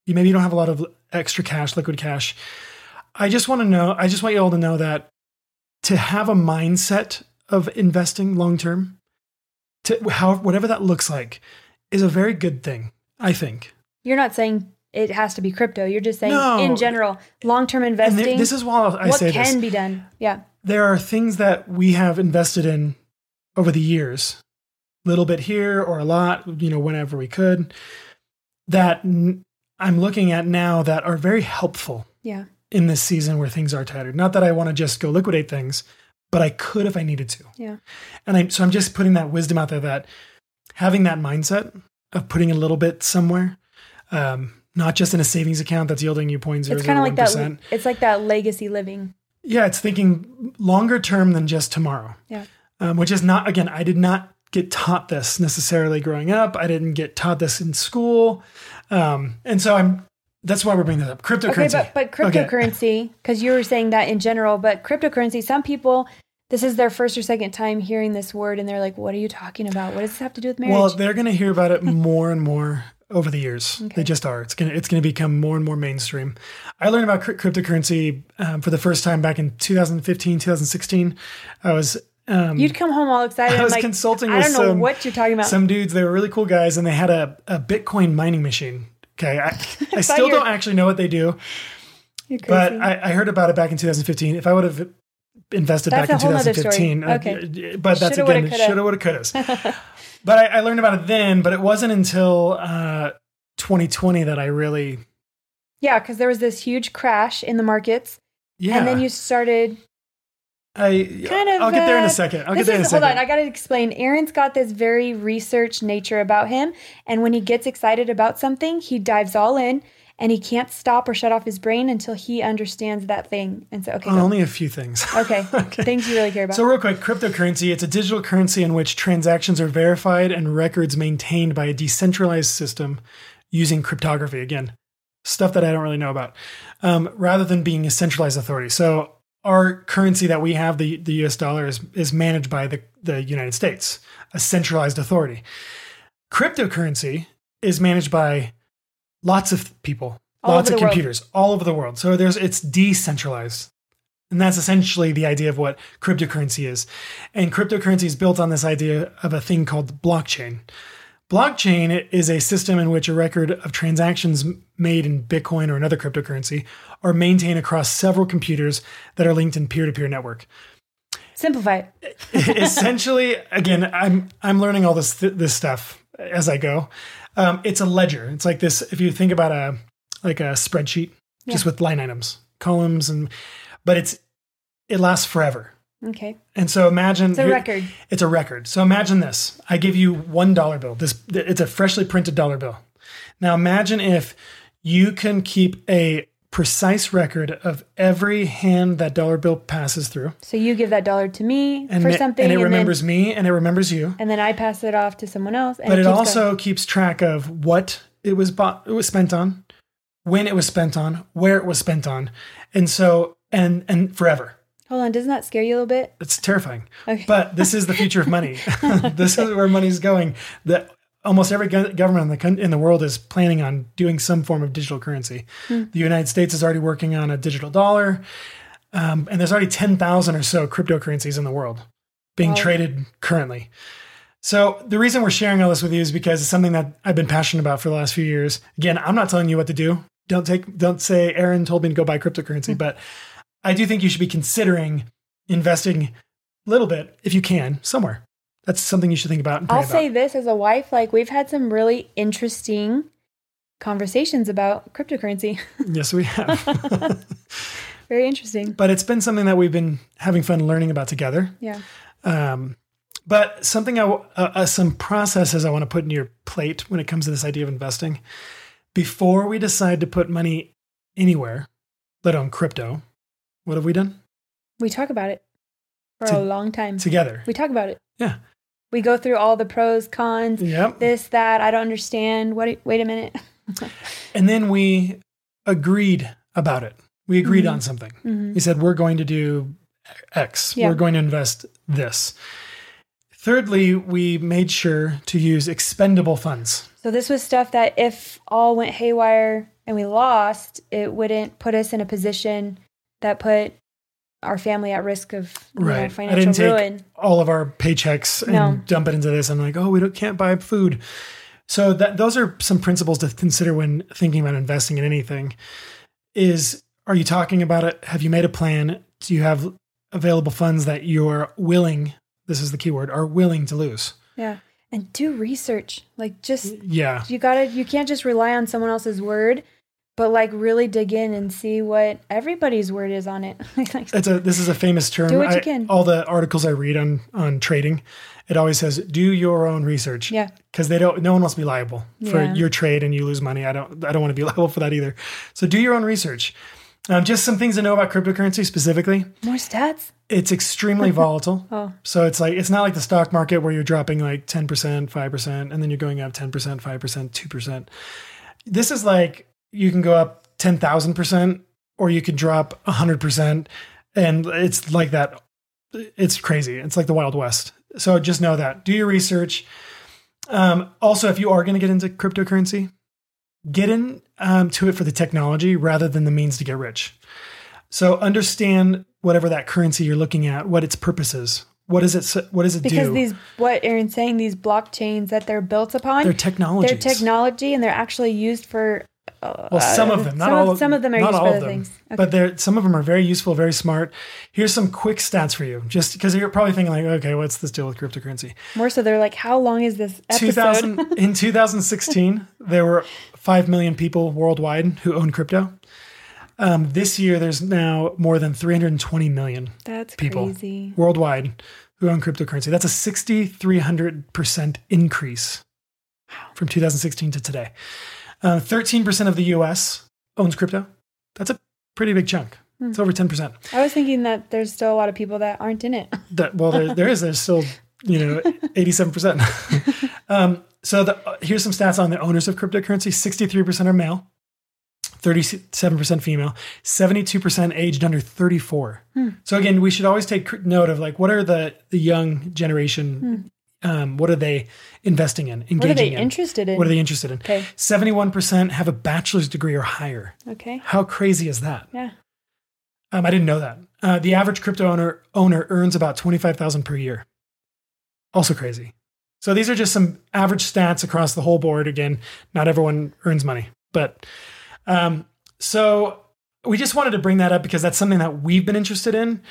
You maybe you don't have a lot of extra cash, liquid cash. I just want to know. I just want you all to know that to have a mindset of investing long term, to how whatever that looks like, is a very good thing. I think. You're not saying it has to be crypto. You're just saying No. in general, long term And investing. there- this is why I what say can this. be done. Yeah. there are things that we have invested in over the years, little bit here or a lot, you know, whenever we could, that n- I'm looking at now that are very helpful Yeah. in this season where things are tighter. Not that I want to just go liquidate things, but I could if I needed to. Yeah. And I, so I'm just putting that wisdom out there that having that mindset of putting a little bit somewhere, um, not just in a savings account that's yielding you 0.001%. It's kind of like that. It's like that legacy living. Yeah, it's thinking longer term than just tomorrow. Yeah. Um, which is not, again, I did not get taught this necessarily growing up. I didn't get taught this in school. Um, and so I'm, that's why we're bringing that up. Cryptocurrency. Okay, but but cryptocurrency, because you were saying that in general, but cryptocurrency, some people, this is their first or second time hearing this word, and they're like, "What are you talking about? What does this have to do with marriage?" Well, they're going to hear about it more and more over the years. Okay. They just are. It's going to it's going to become more and more mainstream. I learned about cryp- cryptocurrency um, for the first time back in 2015, 2016. I was um, You'd come home all excited. I was like, consulting I with don't know some- what you're talking about. some dudes. They were really cool guys, and they had a, a Bitcoin mining machine. Okay, I, I still don't actually know what they do, but. I, I heard about it back in 2015. If I would have invested That's back in a whole nother story. 2015, uh, Okay. but that's Shoulda, again shoulda, woulda, coulda. but I, I learned about it then. But it wasn't until uh, 2020 that I really, yeah, because there was this huge crash in the markets, yeah. and then you started I kind of. I'll get there in uh, a second. I'll get there in a is- hold on, I got to explain. Aaron's got this very research nature about him, and when he gets excited about something, he dives all in, and he can't stop or shut off his brain until he understands that thing. And so, okay, On only a few things. okay, Okay. things you really care about. So, real quick, cryptocurrency, it's a digital currency in which transactions are verified and records maintained by a decentralized system using cryptography. Again, stuff that I don't really know about, um, rather than being a centralized authority. So our currency that we have, the, the US dollar, is, is managed by the, the United States, a centralized authority. Cryptocurrency is managed by lots of people, All lots of the world. computers all over the world. So there's it's decentralized. And that's essentially the idea of what cryptocurrency is. And cryptocurrency is built on this idea of a thing called blockchain. Blockchain is a system in which a record of transactions made in Bitcoin or another cryptocurrency are maintained across several computers that are linked in peer-to-peer network. Simplify it. Essentially, again, I'm I'm learning all this this stuff as I go. Um, it's a ledger. It's like this. If you think about a like a spreadsheet, just with line items, columns, and but it's it lasts forever. Okay. And so imagine It's a record. It's a record. So imagine this. I give you one dollar bill. This it's a freshly printed dollar bill. Now imagine if you can keep a precise record of every hand that dollar bill passes through, So you give that dollar to me and for it- something, and it then- remembers me, and it remembers you. and then I pass it off to someone else. And But it keeps also going. keeps track of what it was bought, it was spent on, when it was spent on, where it was spent on, and so and and forever. hold on. Doesn't that scare you a little bit? It's terrifying. Okay. But this is the future of money. this is where money's going. That almost every government in the in the world is planning on doing some form of digital currency. Hmm. The United States is already working on a digital dollar, um, and there's already ten thousand or so cryptocurrencies in the world being Wow. traded currently. So the reason we're sharing all this with you is because it's something that I've been passionate about for the last few years. Again, I'm not telling you what to do. Don't take don't say Aaron told me to go buy cryptocurrency, but I do think you should be considering investing a little bit if you can somewhere. That's something you should think about and pray I'll about. say this as a wife, like we've had some really interesting conversations about cryptocurrency. yes, we have. Very interesting. but it's been something that we've been having fun learning about together. Yeah. Um, but something I, w- uh, uh, some processes I want to put in your plate when it comes to this idea of investing. Before we decide to put money anywhere, let alone crypto, what have we done We talk about it for To- a long time. together? we talk about it. Yeah. We go through all the pros, cons, Yep. this, that. I don't understand. What? Wait a minute. And then we agreed about it. We agreed Mhm. on something. Mhm. We said we're going to do X. Yeah. We're going to invest this. Thirdly, we made sure to use expendable funds. So this was stuff that if all went haywire and we lost, it wouldn't put us in a position that put our family at risk of you know, Right. I financial didn't take ruin. all of our paychecks and No. dump it into this. I'm like, oh, we don't, can't buy food. So that those are some principles to consider when thinking about investing in anything. Is are you talking about it? Have you made a plan? Do you have available funds that you're willing? This is the key word: are willing to lose. Yeah. And do research. Like just Yeah, you gotta you can't just rely on someone else's word, but like really dig in and see what everybody's word is on it. It's a this is a famous term. Do what you can. All the articles I read on on trading, it always says do your own research. yeah. because they don't no one wants to be liable for Yeah. your trade and you lose money i don't i don't want to be liable for that either so do your own research um, just some things to know about cryptocurrency specifically More stats? it's extremely volatile Oh. so it's like it's not like the stock market where you're dropping like 10% 5% and then you're going up 10% 5% 2% this is like you can go up 10000% or you could drop 100% and it's like that. It's crazy. It's like the wild west. So just know that. Do your research. Um, also if you are going to get into cryptocurrency get in um, to it for the technology rather than the means to get rich. So understand whatever that currency you're looking at what its purpose is. What does it what does it Because do? these what Aaron's saying, these blockchains that they're built upon, they're technology. they're technology and they're actually used for well some of them not some all of, some of them are not all of them things. Okay. but they're some of them are very useful very smart here's some quick stats for you just because you're probably thinking like okay what's this deal with cryptocurrency More so they're like, how long is this episode? 2000 in 2016 there were 5 million people worldwide who own crypto um, this year there's now more than 320 million That's people crazy. worldwide who own cryptocurrency that's a 6300% increase from 2016 to today uh, 13% of the us owns crypto. That's a pretty big chunk. It's over 10% I was thinking that there's still a lot of people that aren't in it. that well there, there is. There's still you know 87% um, so the, uh, here's some stats on the owners of cryptocurrency. 63% are male 37% female, 72% aged under 34. So again, we should always take note of like what are the the young generation um, what are they investing in, engaging What are they in? interested in? What are they interested in? Okay. 71% have a bachelor's degree or higher. Okay. How crazy is that? Yeah. Um, I didn't know that. Uh, the average crypto owner owner earns about twenty five thousand per year. Also crazy. So these are just some average stats across the whole board. Again, not everyone earns money, but um, so we just wanted to bring that up because that's something that we've been interested in.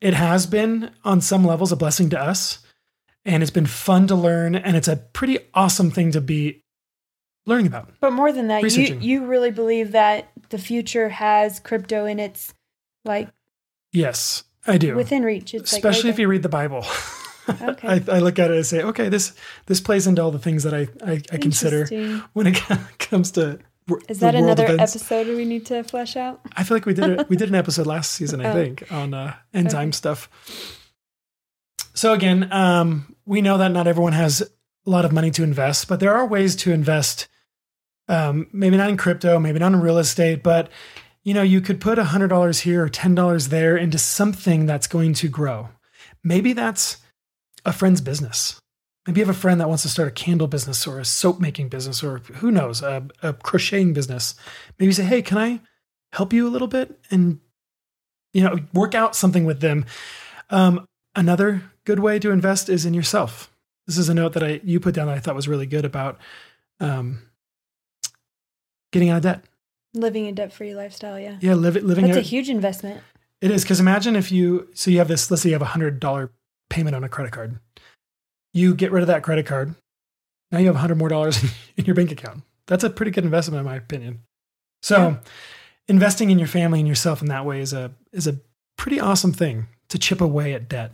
It has been on some levels a blessing to us, and it's been fun to learn, and it's a pretty awesome thing to be learning about. But more than that, you, you really believe that the future has crypto in its like Yes, I do. within reach. It's especially like if you read the Bible. Okay. I, I look at it and say, okay, this this plays into all the things that I I, I consider when it comes to Is that another events. episode we need to flesh out? I feel like we did it. We did an episode last season, I Oh. think, on uh, end time Okay. stuff. So again, um, we know that not everyone has a lot of money to invest, but there are ways to invest. Um, maybe not in crypto, maybe not in real estate, but you know, you could put hundred dollars here or ten dollars there into something that's going to grow. Maybe that's a friend's business. Maybe you have a friend that wants to start a candle business or a soap making business or who knows, a, a crocheting business. Maybe you say, "Hey, can I help you a little bit and you know work out something with them?" Um, another good way to invest is in yourself. This is a note that I you put down that I thought was really good about um, getting out of debt. Living a debt free lifestyle, yeah. Yeah, live, living. That's a a, huge investment. it is because imagine if you so you have this. Let's say you have a hundred dollar payment on a credit card. You get rid of that credit card. Now you have a hundred more dollars in your bank account. That's a pretty good investment, in my opinion. So, Yeah. investing in your family and yourself in that way is a is a pretty awesome thing to chip away at debt.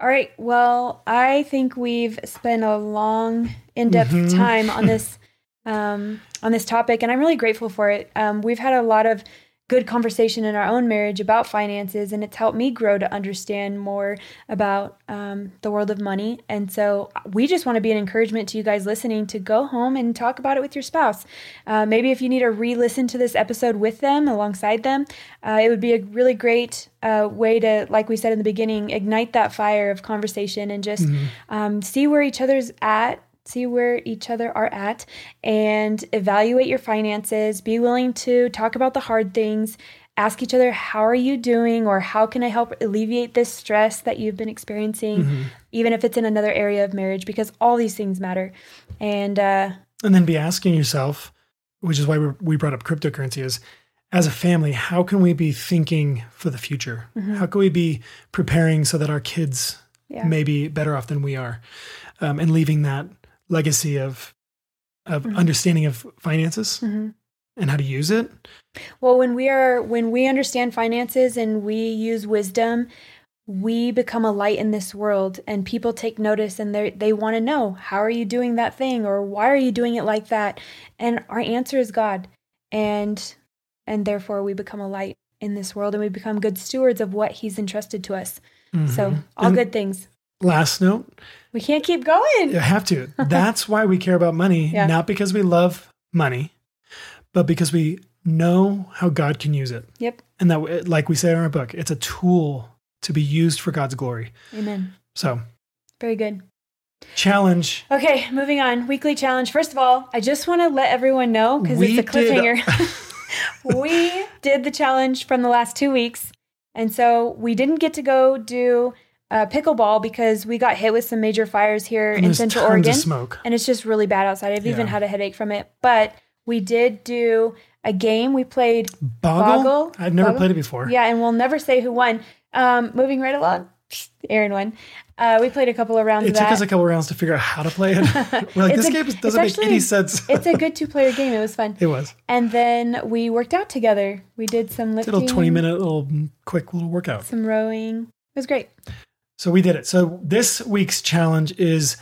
All right. Well, I think we've spent a long, in-depth Mhm. time on this um, on this topic, and I'm really grateful for it. Um, we've had a lot of good conversation in our own marriage about finances, and it's helped me grow to understand more about um, the world of money. And so, we just want to be an encouragement to you guys listening to go home and talk about it with your spouse. Uh, maybe if you need to re-listen to this episode with them, alongside them, uh, it would be a really great uh, way to, like we said in the beginning, ignite that fire of conversation and just um, see where each other's at, see where each other are at, and evaluate your finances. Be willing to talk about the hard things. Ask each other, how are you doing? Or how can I help alleviate this stress that you've been experiencing, even if it's in another area of marriage, because all these things matter. And uh, and then be asking yourself, which is why we we brought up cryptocurrency, is as a family, how can we be thinking for the future? How can we be preparing so that our kids yeah. may be better off than we are, um, and leaving that legacy of of understanding of finances Mhm. and how to use it? Well, when we are when we understand finances and we use wisdom, we become a light in this world and people take notice and they they want to know, how are you doing that thing or why are you doing it like that? And our answer is God. And and therefore we become a light in this world and we become good stewards of what he's entrusted to us. So, Mhm. all And good things. Last note, We can't keep going. you have to. That's why we care about money, Yeah. not because we love money, but because we know how God can use it. Yep. And that, like we say in our book, it's a tool to be used for God's glory. Amen. So, Very good. challenge. Okay, moving on. Weekly challenge. First of all, I just want to let everyone know because it's a did- cliffhanger. we did the challenge from the last two weeks. And so we didn't get to go do uh, pickleball because we got hit with some major fires here And in Central Oregon. And it's just really bad outside. I've even had a headache from it. But we did do a game. We played Boggle? Boggle? I've never Boggle? played it before. Yeah, and we'll never say who won. Um, moving right along, Aaron won. Uh, we played a couple of rounds It of took us a couple of rounds to figure out how to play it. We're like, It's this a- game doesn't make actually- any sense. it's a good two-player game. It was fun. it was. And then we worked out together. We did some It's a little 20 minute little mm, quick little workout. some rowing. It was great. So we did it. So this week's challenge is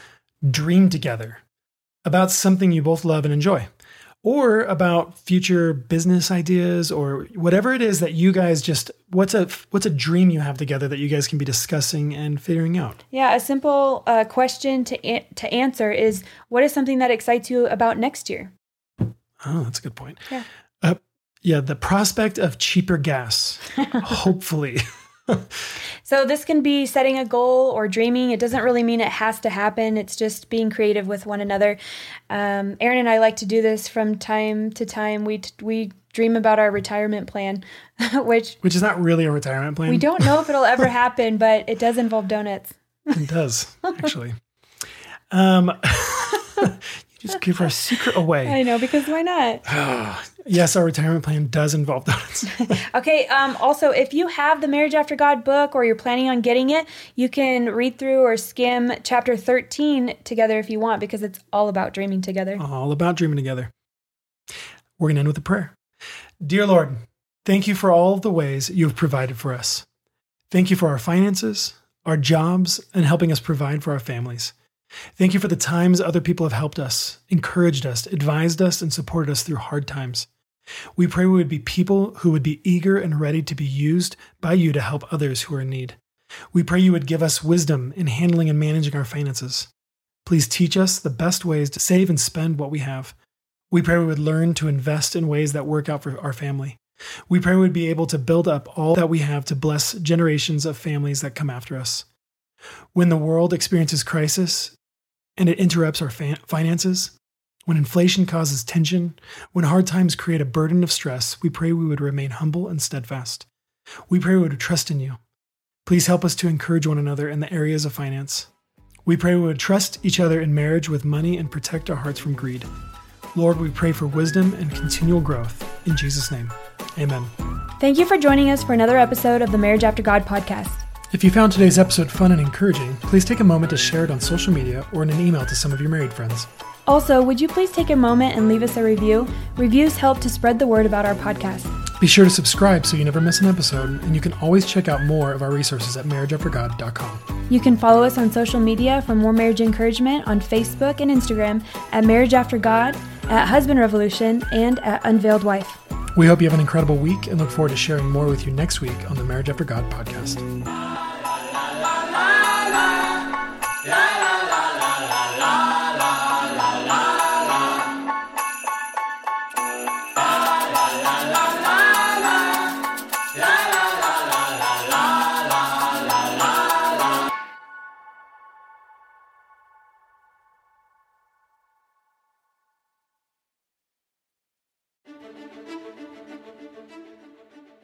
dream together about something you both love and enjoy, or about future business ideas, or whatever it is that you guys just what's a what's a dream you have together that you guys can be discussing and figuring out. Yeah, a simple uh, question to a- to answer is: What is something that excites you about next year? Oh, that's a good point. Yeah. Uh, yeah, the prospect of cheaper gas, hopefully. So this can be setting a goal or dreaming. It doesn't really mean it has to happen. It's just being creative with one another. Um, Aaron and I like to do this from time to time. We we dream about our retirement plan, which Which is not really a retirement plan. we don't know if it'll ever happen, but it does involve donuts. It does, actually. um, just give our secret away. I know because why not? yes, our retirement plan does involve donuts. Okay. Um, also, if you have the Marriage After God book or you're planning on getting it, you can read through or skim chapter 13 together if you want because it's all about dreaming together. All about dreaming together. We're going to end with a prayer. Dear Lord, thank you for all of the ways you have provided for us. Thank you for our finances, our jobs, and helping us provide for our families. Thank you for the times other people have helped us, encouraged us, advised us, and supported us through hard times. We pray we would be people who would be eager and ready to be used by you to help others who are in need. We pray you would give us wisdom in handling and managing our finances. Please teach us the best ways to save and spend what we have. We pray we would learn to invest in ways that work out for our family. We pray we would be able to build up all that we have to bless generations of families that come after us. When the world experiences crisis and it interrupts our finances, when inflation causes tension, when hard times create a burden of stress, we pray we would remain humble and steadfast. We pray we would trust in you. Please help us to encourage one another in the areas of finance. We pray we would trust each other in marriage with money and protect our hearts from greed. Lord, we pray for wisdom and continual growth. In Jesus' name, amen. Thank you for joining us for another episode of the Marriage After God podcast. If you found today's episode fun and encouraging, please take a moment to share it on social media or in an email to some of your married friends. Also, would you please take a moment and leave us a review? Reviews help to spread the word about our podcast. Be sure to subscribe so you never miss an episode, and you can always check out more of our resources at marriageaftergod.com. You can follow us on social media for more marriage encouragement on Facebook and Instagram at Marriage After God, at Husband Revolution, and at Unveiled Wife. We hope you have an incredible week and look forward to sharing more with you next week on the Marriage After God podcast.